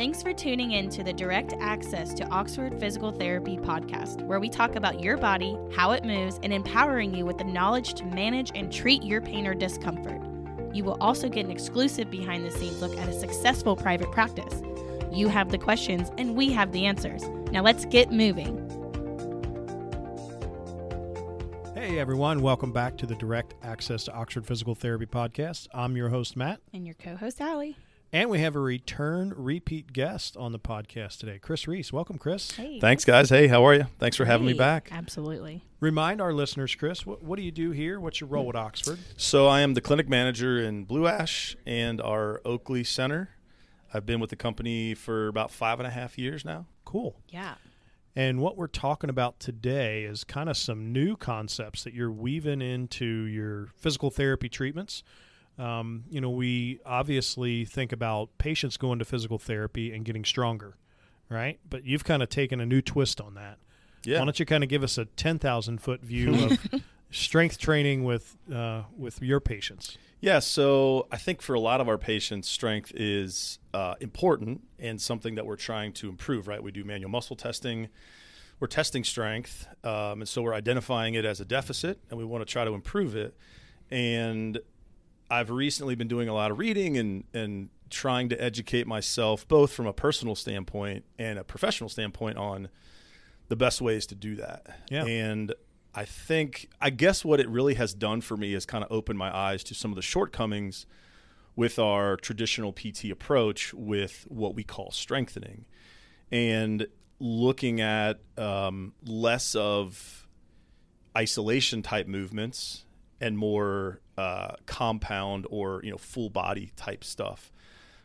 Thanks for tuning in to the Direct Access to Oxford Physical Therapy podcast, where we talk about your body, how it moves, and empowering you with the knowledge to manage and treat your pain or discomfort. You will also get an exclusive behind the scenes look at a successful private practice. You have the questions, and we have the answers. Now let's get moving. Hey everyone, welcome back to the Direct Access to Oxford Physical Therapy podcast. I'm your host, Matt. And your co host, Allie. And we have a return repeat guest on the podcast today, Chris Reese. Welcome, Chris. Hey. Thanks, guys. Hey, how are you? Thanks for having me back. Absolutely. Remind our listeners, Chris, what, what do you do here? What's your role at Oxford? So, I am the clinic manager in Blue Ash and our Oakley Center. I've been with the company for about five and a half years now. Cool. Yeah. And what we're talking about today is kind of some new concepts that you're weaving into your physical therapy treatments. Um, you know, we obviously think about patients going to physical therapy and getting stronger, right? But you've kind of taken a new twist on that. Yeah. Why don't you kind of give us a ten thousand foot view of strength training with uh, with your patients? Yeah, so I think for a lot of our patients, strength is uh, important and something that we're trying to improve, right? We do manual muscle testing. We're testing strength, um, and so we're identifying it as a deficit, and we want to try to improve it. And I've recently been doing a lot of reading and, and trying to educate myself, both from a personal standpoint and a professional standpoint, on the best ways to do that. Yeah. And I think, I guess what it really has done for me is kind of opened my eyes to some of the shortcomings with our traditional PT approach with what we call strengthening and looking at um, less of isolation type movements and more uh, compound or you know full body type stuff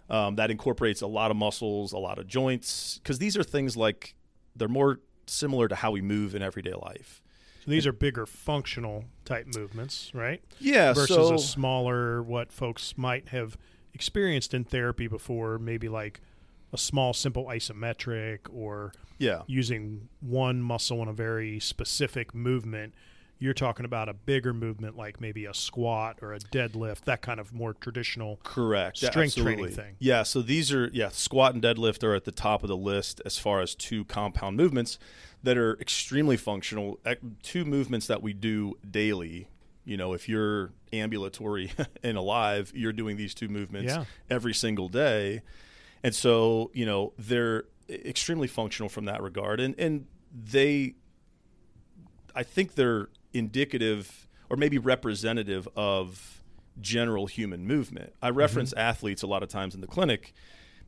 um, that incorporates a lot of muscles, a lot of joints, because these are things like they're more similar to how we move in everyday life. So these are bigger functional type movements, right? Yeah, versus so a smaller what folks might have experienced in therapy before, maybe like a small simple isometric or yeah, using one muscle in a very specific movement. You're talking about a bigger movement like maybe a squat or a deadlift, that kind of more traditional correct strength training thing. Yeah, so these are yeah, squat and deadlift are at the top of the list as far as two compound movements that are extremely functional. Eh, two movements that we do daily. You know, if you're ambulatory and alive, you're doing these two movements Yeah. every single day. And so, you know, they're extremely functional from that regard. And and they I think they're indicative or maybe representative of general human movement. I mm-hmm. reference athletes a lot of times in the clinic,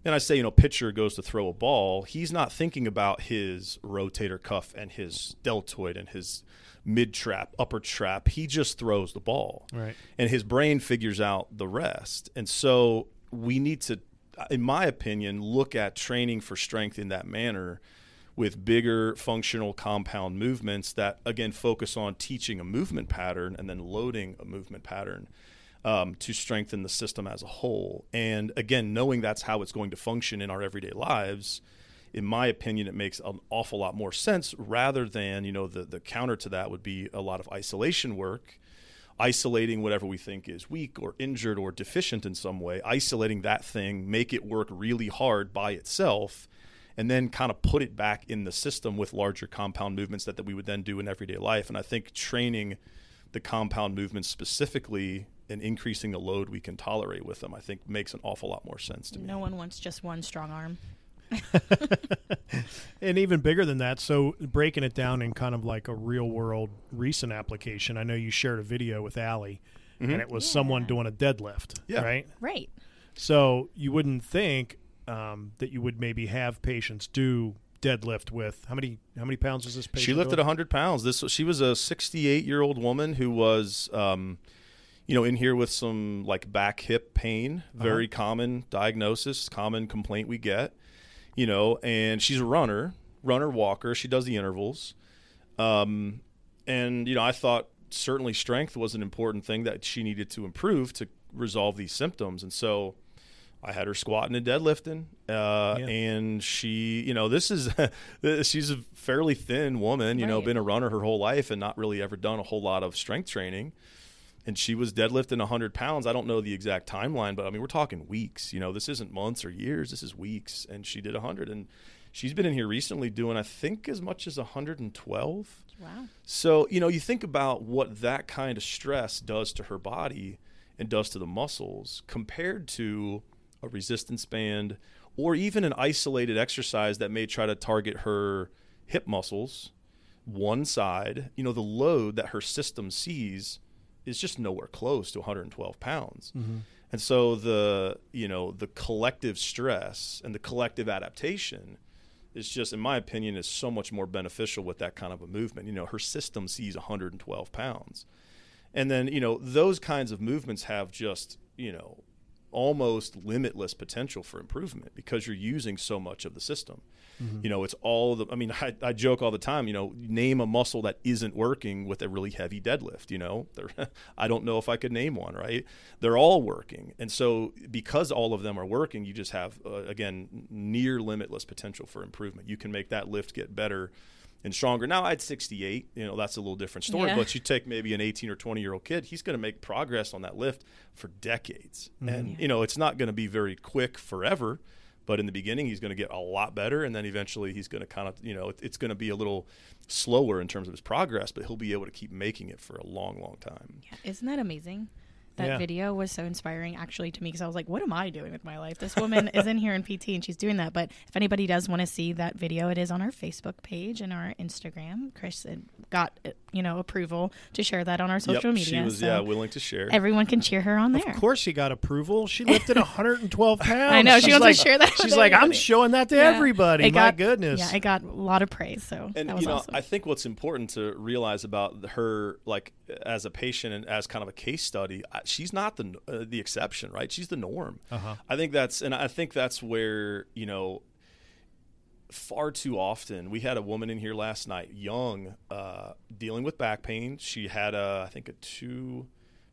and I say, you know, pitcher goes to throw a ball. He's not thinking about his rotator cuff and his deltoid and his mid trap, upper trap. He just throws the ball Right. and his brain figures out the rest. And so we need to, in my opinion, look at training for strength in that manner with bigger functional compound movements that, again, focus on teaching a movement pattern and then loading a movement pattern. Um, to strengthen the system as a whole. And again, knowing that's how it's going to function in our everyday lives, in my opinion, it makes an awful lot more sense rather than, you know, the, the counter to that would be a lot of isolation work isolating whatever we think is weak or injured or deficient in some way, isolating that thing, make it work really hard by itself, and then kind of put it back in the system with larger compound movements that, that we would then do in everyday life. And I think training the compound movements specifically and increasing the load we can tolerate with them, I think makes an awful lot more sense to me. No one wants just one strong arm. And even bigger than that, so breaking it down in kind of like a real world recent application. I know you shared a video with Allie, mm-hmm. and it was someone doing a deadlift, Yeah. right? Right. So you wouldn't think um, that you would maybe have patients do deadlift with how many how many pounds was this patient? She lifted? 100 pounds. This she was a 68 year old woman who was, um, you know, in here with some like back hip pain, very common diagnosis, common complaint we get, you know, and she's a runner, runner walker. She does the intervals, um, and you know, I thought certainly strength was an important thing that she needed to improve to resolve these symptoms, and so. I had her squatting and deadlifting, uh, Yeah. and she, you know, this is she's a fairly thin woman, you know, been a runner her whole life and not really ever done a whole lot of strength training. and she was deadlifting 100 pounds. I don't know the exact timeline, but I mean, we're talking weeks. You know, this isn't months or years. This is weeks. And she did 100. And she's been in here recently doing, I think, as much as 112. Wow. So, you know, you think about what that kind of stress does to her body and does to the muscles compared to a resistance band or even an isolated exercise that may try to target her hip muscles, one side, you know, the load that her system sees is just nowhere close to 112 pounds. Mm-hmm. And so the, you know, the collective stress and the collective adaptation is just, in my opinion, is so much more beneficial with that kind of a movement. You know, her system sees 112 pounds. And then, you know, those kinds of movements have just, you know, almost limitless potential for improvement because you're using so much of the system. Mm-hmm. You know, it's all the, I mean, I, I, joke all the time, you know, name a muscle that isn't working with a really heavy deadlift, you know, I don't know if I could name one, right? They're all working. And so because all of them are working, you just have, uh, again, near limitless potential for improvement. You can make that lift get better and stronger. Now at 68, you know, that's a little different story. Yeah. But you take maybe an 18 or 20 year old kid, he's going to make progress on that lift for decades. Mm-hmm. And, you know, it's not going to be very quick forever. But in the beginning, he's going to get a lot better, and then eventually he's going to kind of, you know, it, it's going to be a little slower in terms of his progress, but he'll be able to keep making it for a long, long time. Yeah, isn't that amazing? That yeah. video was so inspiring actually to me because I was like, what am I doing with my life? This woman is in here in PT and she's doing that. But if anybody does want to see that video, it is on our Facebook page and our Instagram. Chris got uh, you know approval to share that on our social yep, media. She was so yeah willing to share. Everyone can cheer her on there. Of course, she got approval. She lifted 112 pounds. I know she wants like, to share that. She's like, I'm showing that to yeah. everybody. It my got, goodness. Yeah, I got a lot of praise. So and you know, awesome. I think what's important to realize about her, like as a patient and as kind of a case study, she's not the uh, the exception, right? She's the norm. Uh-huh. I think that's, and I think that's where you know, far too often we had a woman in here last night, young, uh, dealing with back pain. She had a, I think, a two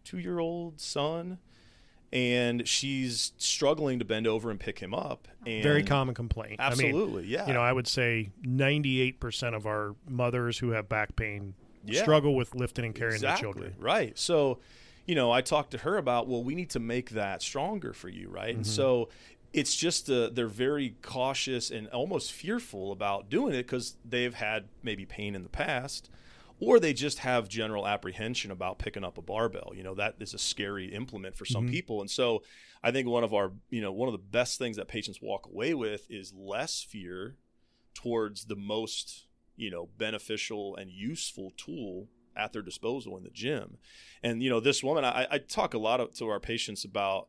two year old son. And she's struggling to bend over and pick him up. And Very common complaint. Absolutely, I mean, yeah. You know, I would say 98% of our mothers who have back pain yeah. struggle with lifting and carrying exactly. their children. Right. So, you know, I talked to her about, well, we need to make that stronger for you, right? Mm-hmm. And so it's just uh, they're very cautious and almost fearful about doing it because they've had maybe pain in the past or they just have general apprehension about picking up a barbell you know that is a scary implement for some mm-hmm. people and so i think one of our you know one of the best things that patients walk away with is less fear towards the most you know beneficial and useful tool at their disposal in the gym. And you know, this woman, I, I talk a lot of, to our patients about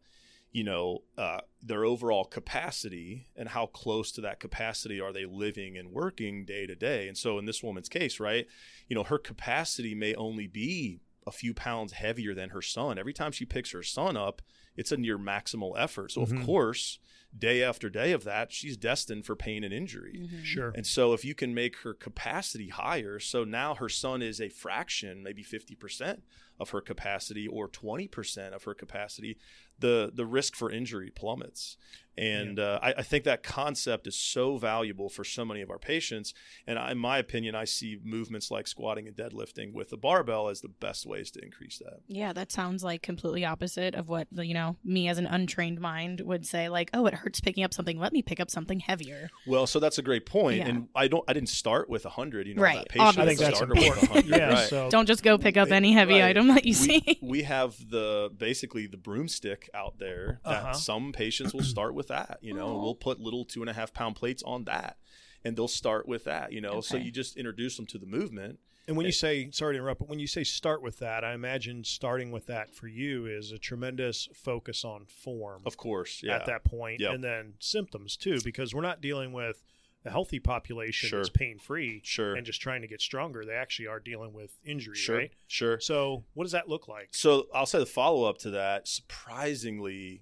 you know uh, their overall capacity and how close to that capacity are they living and working day to day. And so, in this woman's case, right, you know, her capacity may only be a few pounds heavier than her son. Every time she picks her son up, it's a near maximal effort. So, mm-hmm. of course, day after day of that, she's destined for pain and injury. Mm-hmm. Sure. And so if you can make her capacity higher, so now her son is a fraction, maybe 50% of her capacity or 20% of her capacity, the the risk for injury plummets. And yeah. uh, I, I, think that concept is so valuable for so many of our patients. And I, in my opinion, I see movements like squatting and deadlifting with the barbell as the best ways to increase that. Yeah, that sounds like completely opposite of what you know me as an untrained mind would say. Like, oh, it hurts picking up something. Let me pick up something heavier. Well, so that's a great point. Yeah. And I don't. I didn't start with a hundred. You know, right. That I think that's important. yeah. Right. So don't just go pick up any heavy right. item that you we, see. We have the basically the broomstick out there that uh-huh. some patients will start with that. You know, we'll put little two and a half pound plates on that, and they'll start with that. You know, okay. so you just introduce them to the movement. And when you say, sorry to interrupt, but when you say start with that, I imagine starting with that for you is a tremendous focus on form. Of course, yeah. At that point, yep. and then symptoms too, because we're not dealing with a healthy population sure. that's pain free sure. and just trying to get stronger. They actually are dealing with injury, sure. right? Sure. So, what does that look like? So, I'll say the follow up to that. Surprisingly,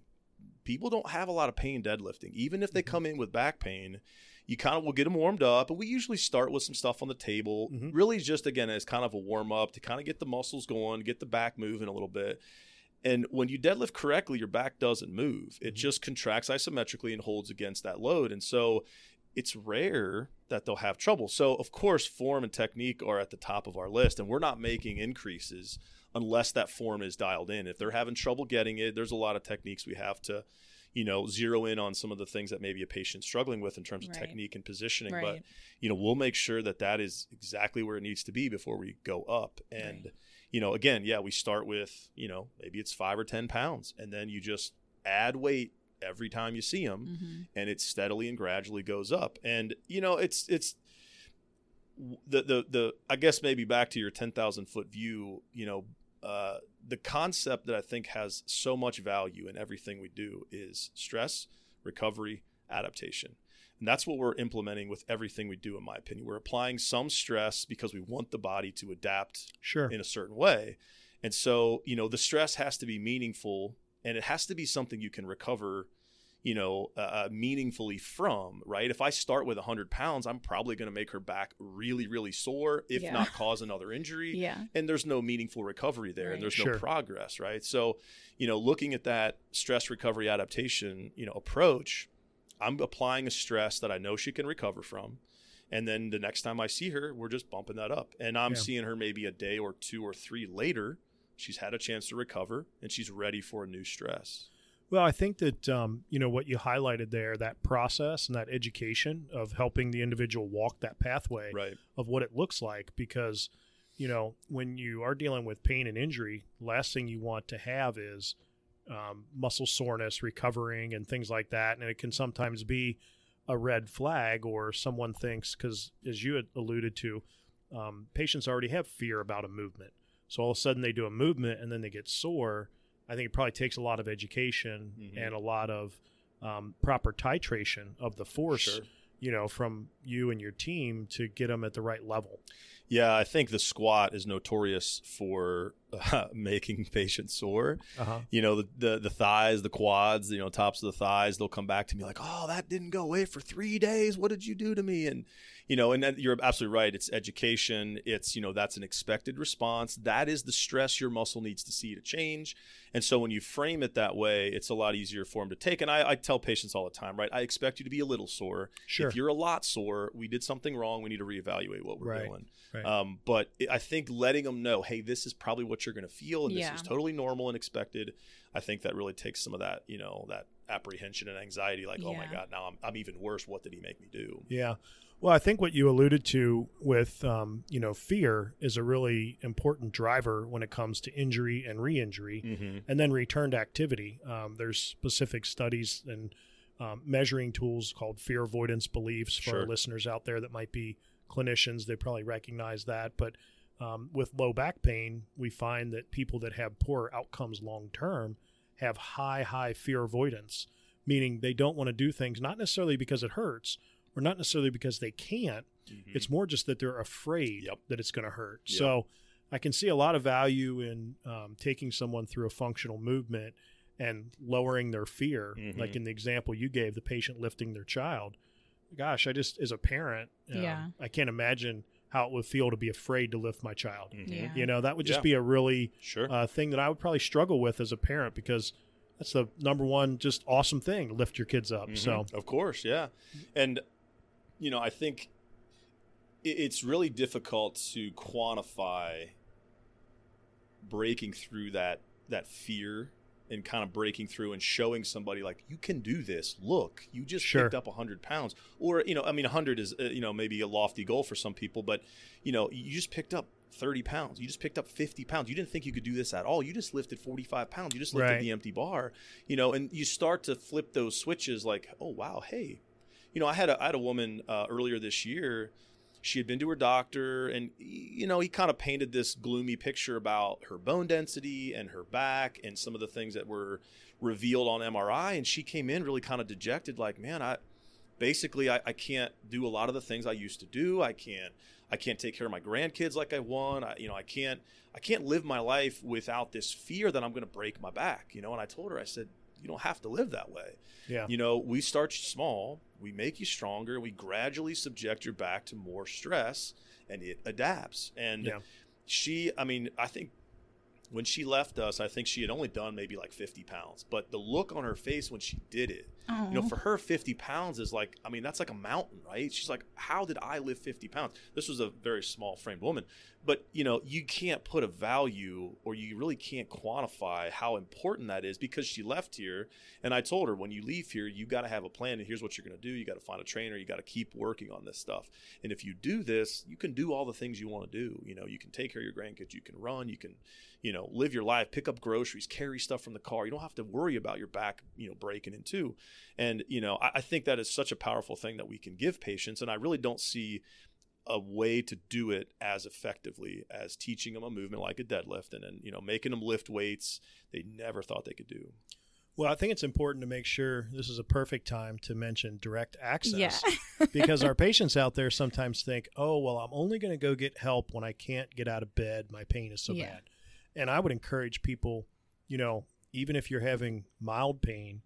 people don't have a lot of pain deadlifting. Even if they mm-hmm. come in with back pain, you kind of will get them warmed up. And we usually start with some stuff on the table, mm-hmm. really just again as kind of a warm up to kind of get the muscles going, get the back moving a little bit. And when you deadlift correctly, your back doesn't move. It mm-hmm. just contracts isometrically and holds against that load. And so it's rare that they'll have trouble. So, of course, form and technique are at the top of our list, and we're not making increases unless that form is dialed in. If they're having trouble getting it, there's a lot of techniques we have to, you know, zero in on some of the things that maybe a patient's struggling with in terms of Right. technique and positioning. Right. But you know, we'll make sure that that is exactly where it needs to be before we go up. And Right. you know, again, yeah, we start with you know maybe it's five or ten pounds, and then you just add weight every time you see them Mm-hmm. and it steadily and gradually goes up. And you know, it's it's the the the I guess maybe back to your ten thousand foot view. You know, uh, the concept that I think has so much value in everything we do is stress, recovery, adaptation. And that's what we're implementing with everything we do, in my opinion. We're applying some stress because we want the body to adapt Sure. in a certain way. And so, you know, the stress has to be meaningful and it has to be something you can recover, you know, uh, meaningfully from, right? If I start with 100 pounds, I'm probably going to make her back really, really sore, if Yeah. not cause another injury. Yeah. And there's no meaningful recovery there Right. and there's Sure. no progress, right? So, you know, looking at that stress recovery adaptation, you know, approach, I'm applying a stress that I know she can recover from. And then the next time I see her, we're just bumping that up. And I'm Yeah. seeing her maybe a day or two or three later. She's had a chance to recover and she's ready for a new stress. Well, I think that um, you know what you highlighted there, that process and that education of helping the individual walk that pathway Right. of what it looks like, because you know when you are dealing with pain and injury, last thing you want to have is um, muscle soreness, recovering, and things like that, and it can sometimes be a red flag, or someone thinks because as you had alluded to, um, patients already have fear about a movement, so all of a sudden they do a movement and then they get sore. I think it probably takes a lot of education Mhm. and a lot of um, proper titration of the force, Sure. you know, from you and your team to get them at the right level. Yeah, I think the squat is notorious for uh, making patients sore. Uh-huh. You know, the, the the thighs, the quads, you know, tops of the thighs, they'll come back to me like, "Oh, that didn't go away for 3 days. What did you do to me?" And you know, and you're absolutely right. It's education. It's, you know, that's an expected response. That is the stress your muscle needs to see to change. And so when you frame it that way, it's a lot easier for them to take. And I, I tell patients all the time, right? I expect you to be a little sore. Sure. If you're a lot sore, we did something wrong. We need to reevaluate what we're Right. doing. Right. Um, but I think letting them know, hey, this is probably what you're going to feel, and Yeah. this is totally normal and expected. I think that really takes some of that, you know, that apprehension and anxiety. Like, oh my god, now I'm, I'm even worse. What did he make me do? Yeah. Well, I think what you alluded to with, um, you know, fear is a really important driver when it comes to injury and re-injury, Mm-hmm. and then return to activity. Um, there's specific studies and um, measuring tools called fear avoidance beliefs for Sure. listeners out there that might be clinicians. They probably recognize that, but um, with low back pain, we find that people that have poor outcomes long term have high, high fear avoidance, meaning they don't want to do things not necessarily because it hurts or not necessarily because they can't. It's more just that they're afraid Yep. that it's going to hurt. Yep. So I can see a lot of value in um, taking someone through a functional movement and lowering their fear. Mhm. Like in the example you gave, the patient lifting their child. Gosh, I just, as a parent, um, Yeah. I can't imagine how it would feel to be afraid to lift my child. Mhm. Yeah. You know, that would just Yeah. be a really Sure. uh, thing that I would probably struggle with as a parent because that's the number one just awesome thing lift your kids up. Mhm. So of course, yeah, and you know, I think it's really difficult to quantify breaking through that that fear and kind of breaking through and showing somebody like you can do this. Look you just Sure. picked up 100 pounds. Or you know i mean 100 is uh, you know maybe a lofty goal for some people but you know you just picked up 30 pounds. You just picked up 50 pounds. You didn't think you could do this at all. You just lifted 45 pounds. You just lifted Right. the empty bar you know and you start to flip those switches like oh wow hey. You know i had a, I had a woman uh, earlier this year she had been to her doctor and you know he kind of painted this gloomy picture about her bone density and her back and some of the things that were revealed on mri and she came in really kind of dejected like man i basically I, I can't do a lot of the things i used to do. I can't i can't take care of my grandkids like i want. I, you know i can't i can't live my life without this fear that i'm going to break my back you know and i told her i said you don't have to live that way yeah, you know, we start small, we make you stronger, we gradually subject your back to more stress and it adapts. And Yeah. she, I mean, I think when she left us, I think she had only done maybe like 50 pounds, but the look on her face when she did it, You know, oh. for her, 50 pounds is like, I mean, that's like a mountain, right? She's like, how did I lift 50 pounds? This was a very small framed woman. But, you know, you can't put a value or you really can't quantify how important that is because she left here. And I told her, when you leave here, you got to have a plan. And here's what you're going to do. You got to find a trainer. You got to keep working on this stuff. And if you do this, you can do all the things you want to do. You know, you can take care of your grandkids. You can run. You can, you know, live your life, pick up groceries, carry stuff from the car. You don't have to worry about your back, you know, breaking in two. And, you know, I, I think that is such a powerful thing that we can give patients. And I really don't see a way to do it as effectively as teaching them a movement like a deadlift and then, you know, making them lift weights they never thought they could do. Well, I think it's important to make sure this is a perfect time to mention direct access. Yeah. because our patients out there sometimes think, oh, well, I'm only going to go get help when I can't get out of bed. My pain is so Yeah. bad. And I would encourage people, you know, even if you're having mild pain,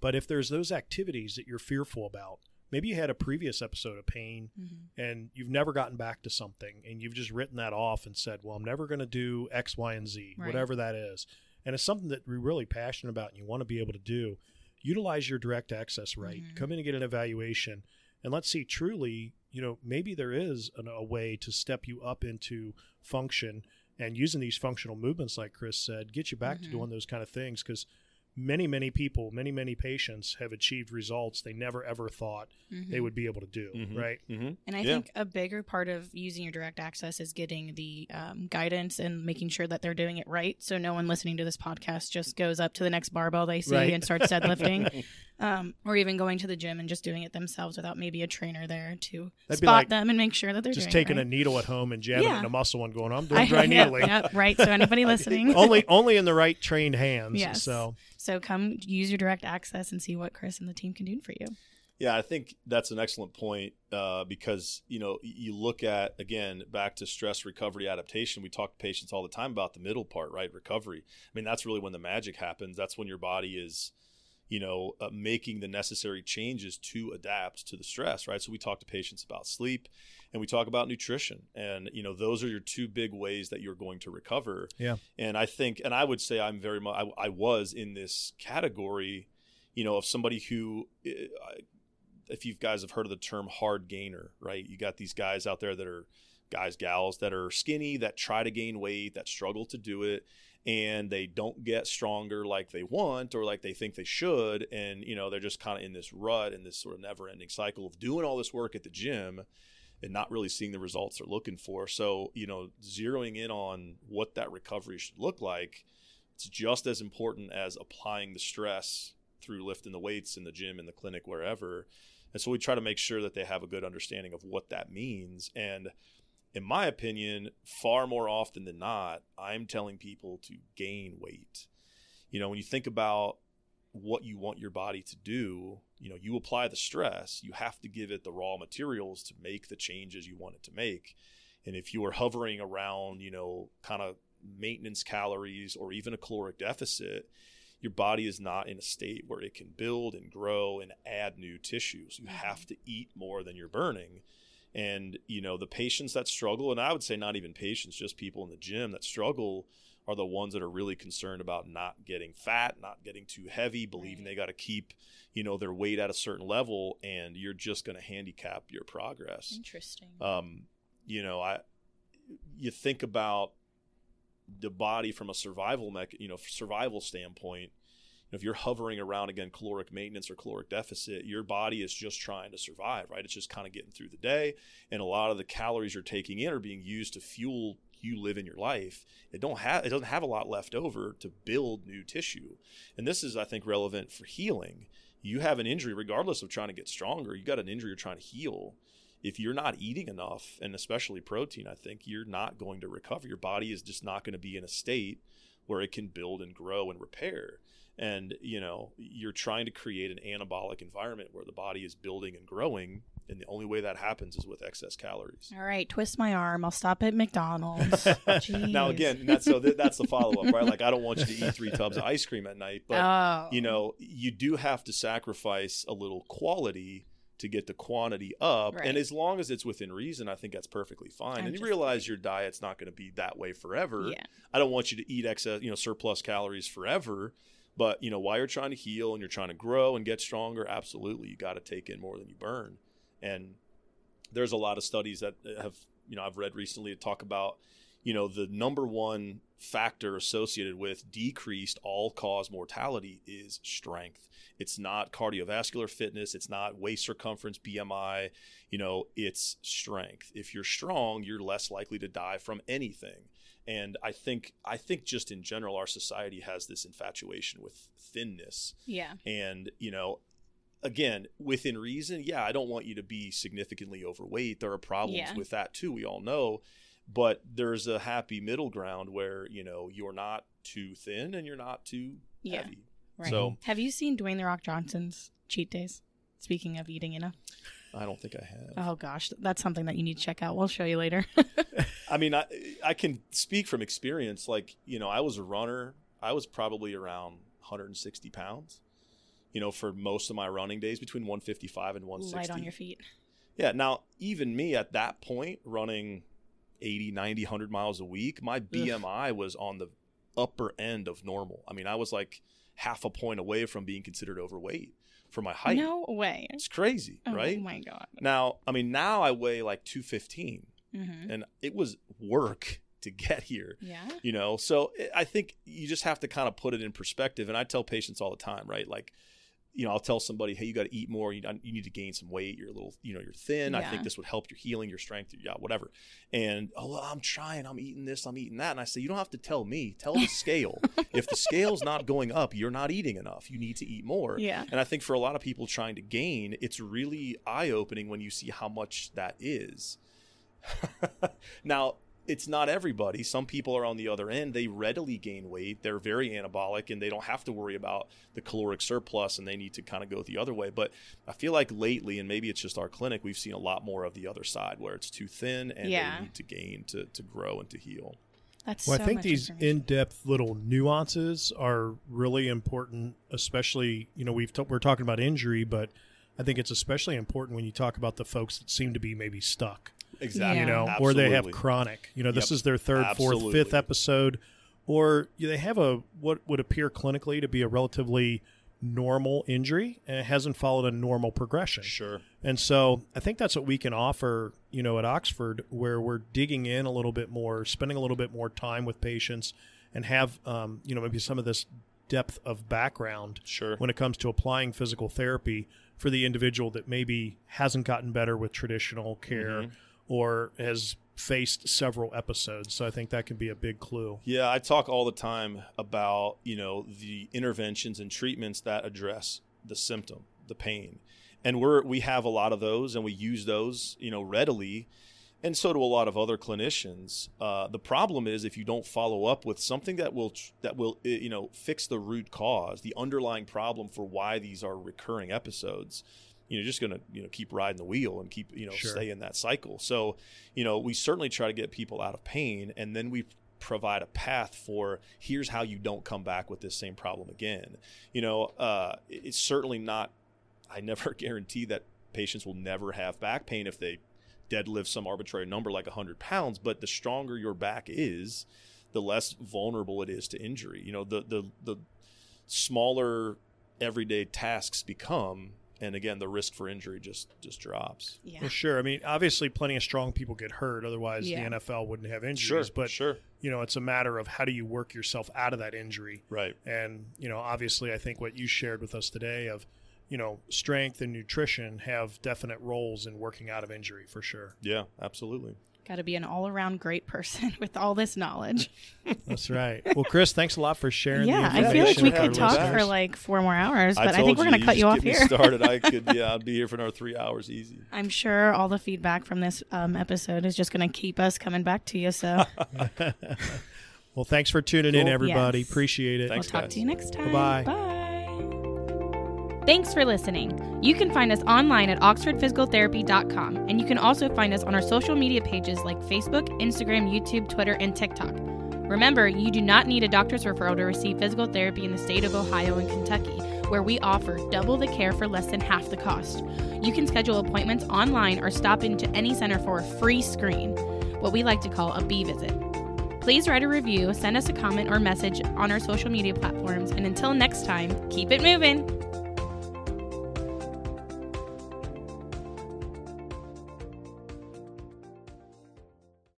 but if there's those activities that you're fearful about, maybe you had a previous episode of pain Mhm. and you've never gotten back to something and you've just written that off and said, well, I'm never going to do X, Y, and Z, Right. whatever that is. And it's something that you're really passionate about and you want to be able to do. Utilize your direct access right. Mhm. Come in and get an evaluation and let's see truly, you know, maybe there is an, a way to step you up into function and using these functional movements, like Chris said, get you back to Mhm. doing those kind of things because many, many people, many, many patients have achieved results they never ever thought they Mhm. would be able to do, Mhm. right? Mm-hmm. And I Yeah. think a bigger part of using your direct access is getting the um, guidance and making sure that they're doing it right. So no one listening to this podcast just goes up to the next barbell they see Right. and starts deadlifting, um, or even going to the gym and just doing it themselves without maybe a trainer there to That'd be spot like them and make sure that they're just doing taking it a needle at home and jabbing it in a muscle and going, I'm doing I- dry yeah, needling. yeah, right. So anybody listening, only only in the right trained hands. Yes. So so come use your direct access and see what Chris and the team can do for you. Yeah, I think that's an excellent point uh, because you know you look at again back to stress recovery adaptation. We talk to patients all the time about the middle part, right? Recovery. I mean, that's really when the magic happens. That's when your body is, you know, uh, making the necessary changes to adapt to the stress, right? So we talk to patients about sleep, and we talk about nutrition, and you know those are your two big ways that you're going to recover. Yeah. And I think, and I would say I'm very much, I, I was in this category, you know, of somebody who. uh, if you guys have heard of the term hard gainer, right? You got these guys out there that are guys, gals that are skinny, that try to gain weight, that struggle to do it, and they don't get stronger like they want or like they think they should. And, you know, they're just kind of in this rut, in this sort of never ending cycle of doing all this work at the gym and not really seeing the results they're looking for. So, you know, zeroing in on what that recovery should look like, it's just as important as applying the stress through lifting the weights in the gym, in the clinic, wherever. And so we try to make sure that they have a good understanding of what that means. And in my opinion, far more often than not, I'm telling people to gain weight. You know, when you think about what you want your body to do, you know, you apply the stress, you have to give it the raw materials to make the changes you want it to make. And if you are hovering around, you know, kind of maintenance calories or even a caloric deficit, your body is not in a state where it can build and grow and add new tissues. You mm-hmm. have to eat more than you're burning. And, you know, the patients that struggle, and I would say not even patients, just people in the gym that struggle are the ones that are really concerned about not getting fat, not getting too heavy, believing Right. they got to keep, you know, their weight at a certain level, and you're just going to handicap your progress Interesting. um, you know, I you think about the body from a survival mech, you know, survival standpoint. If you're hovering around again caloric maintenance or caloric deficit, your body is just trying to survive, right? It's just kind of getting through the day, and a lot of the calories you're taking in are being used to fuel you live in your life. It don't have it doesn't have a lot left over to build new tissue, and this is I think relevant for healing. You have an injury, regardless of trying to get stronger. You got an injury you're trying to heal if you're not eating enough, and especially protein, I think you're not going to recover. Your body is just not going to be in a state where it can build and grow and repair. And you know, you're trying to create an anabolic environment where the body is building and growing, and the only way that happens is with excess calories. All right, twist my arm. I'll stop at McDonald's. Now again, that's so th- that's the follow up, right? Like I don't want you to eat three tubs of ice cream at night, but oh. you know, you do have to sacrifice a little quality to get the quantity up. Right. And as long as it's within reason, I think that's perfectly fine. I'm and you realize your diet's not going to be that way forever. yeah. I don't want you to eat excess, you know, surplus calories forever. But you know, while you're trying to heal and you're trying to grow and get stronger, absolutely, you got to take in more than you burn. And there's a lot of studies that have you know I've read recently to talk about you know the number one factor associated with decreased all cause mortality is strength. It's not cardiovascular fitness. It's not waist circumference bmi you know it's strength. If you're strong you're less likely to die from anything and i think i think just in general our society has this infatuation with thinness Yeah. and you know again within reason yeah i don't want you to be significantly overweight there are problems Yeah. with that too we all know but there's a happy middle ground where you know you're not too thin and you're not too Yeah. heavy Right. So- have you seen Dwayne the Rock Johnson's cheat days? Speaking of eating enough. I don't think i have Oh gosh, that's something that you need to check out. We'll show you later. i mean I, I can speak from experience like you know i was a runner i was probably around 160 pounds you know for most of my running days between 155 and 160 Light on your feet. Yeah. Now, even me at that point, running 80, 90, 100 miles a week, my BMI was on the upper end of normal. I mean, I was like half a point away from being considered overweight for my height. No way. It's crazy, Oh right? Oh my god. Now, I mean, now I weigh like 215, hmm and it was work to get here. Yeah. You know, so eh, I think you just have to kind of put it in perspective. And I tell patients all the time, right? Like, you know, I'll tell somebody, hey, you got to eat more. You, you need to gain some weight. You're a little, you know, you're thin. I think this would help your healing, your strength, yeah, whatever. And oh, well, I'm trying. I'm eating this. I'm eating that. And I say, you don't have to tell me. Tell the scale. if the scale's not going up, you're not eating enough. You need to eat more. Yeah. And I think for a lot of people trying to gain, it's really eye opening when you see how much that is. now, it's not everybody. Some people are on the other end. They readily gain weight. They're very anabolic and they don't have to worry about the caloric surplus and they need to kind of go the other way. But I feel like lately, and maybe it's just our clinic, we've seen a lot more of the other side where it's too thin and Yeah. they need to gain to, to grow and to heal. That's Well, so I think much these in-depth little nuances are really important, especially you know we've t- we're talking about injury, but I think it's especially important when you talk about the folks that seem to be maybe stuck, Exactly. you know, Absolutely. or they have chronic. You know, this Yep. is their third, fourth, fifth episode, or they have a what would appear clinically to be a relatively normal injury and it hasn't followed a normal progression. Sure. And so I think that's what we can offer, you know, at Oxford, where we're digging in a little bit more, spending a little bit more time with patients, and have, um, you know, maybe some of this depth of background Sure. when it comes to applying physical therapy for the individual that maybe hasn't gotten better with traditional care Mhm. Or has faced several episodes. So I think that can be a big clue. Yeah, I talk all the time about, you know, the interventions and treatments that address the symptom, the pain. And we're we have a lot of those and we use those, you know, readily. And so do a lot of other clinicians. Uh, the problem is if you don't follow up with something that will that will eh, you know fix the root cause, the underlying problem for why these are recurring episodes, you're just going to you know keep riding the wheel and keep you know Sure. stay in that cycle. So you know we certainly try to get people out of pain, and then we provide a path for here's how you don't come back with this same problem again. You know, uh, it's certainly not. I never guarantee that patients will never have back pain if they deadlift some arbitrary number like 100 pounds but the stronger your back is the less vulnerable it is to injury you know the the the smaller everyday tasks become and again the risk for injury just just drops Yeah. Well, sure. I mean, obviously, plenty of strong people get hurt. Otherwise, Yeah. the NFL wouldn't have injuries sure injuries. but sure you know, it's a matter of how do you work yourself out of that injury. right And, you know, obviously, I think what you shared with us today of, you know, strength and nutrition have definite roles in working out of injury for sure. yeah absolutely Got to be an all around great person with all this knowledge. That's right. Well, Chris, thanks a lot for sharing. yeah, the I feel like we could talk listeners. for like four more hours, but I, told think we're going to cut you off get me here. started i could yeah i'd be here for another three hours easy I'm sure all the feedback from this um, episode is just going to keep us coming back to you. So well, thanks for tuning in, everybody. Yes. Appreciate it. Thanks, we'll talk guys. to you next time. Bye-bye. Bye. Thanks for listening. You can find us online at oxfordphysicaltherapy.com, and you can also find us on our social media pages like Facebook, Instagram, YouTube, Twitter, and TikTok. Remember, you do not need a doctor's referral to receive physical therapy in the state of Ohio and Kentucky, where we offer double the care for less than half the cost. You can schedule appointments online or stop into any center for a free screen, what we like to call a B visit. Please write a review, send us a comment or message on our social media platforms, and until next time, keep it moving.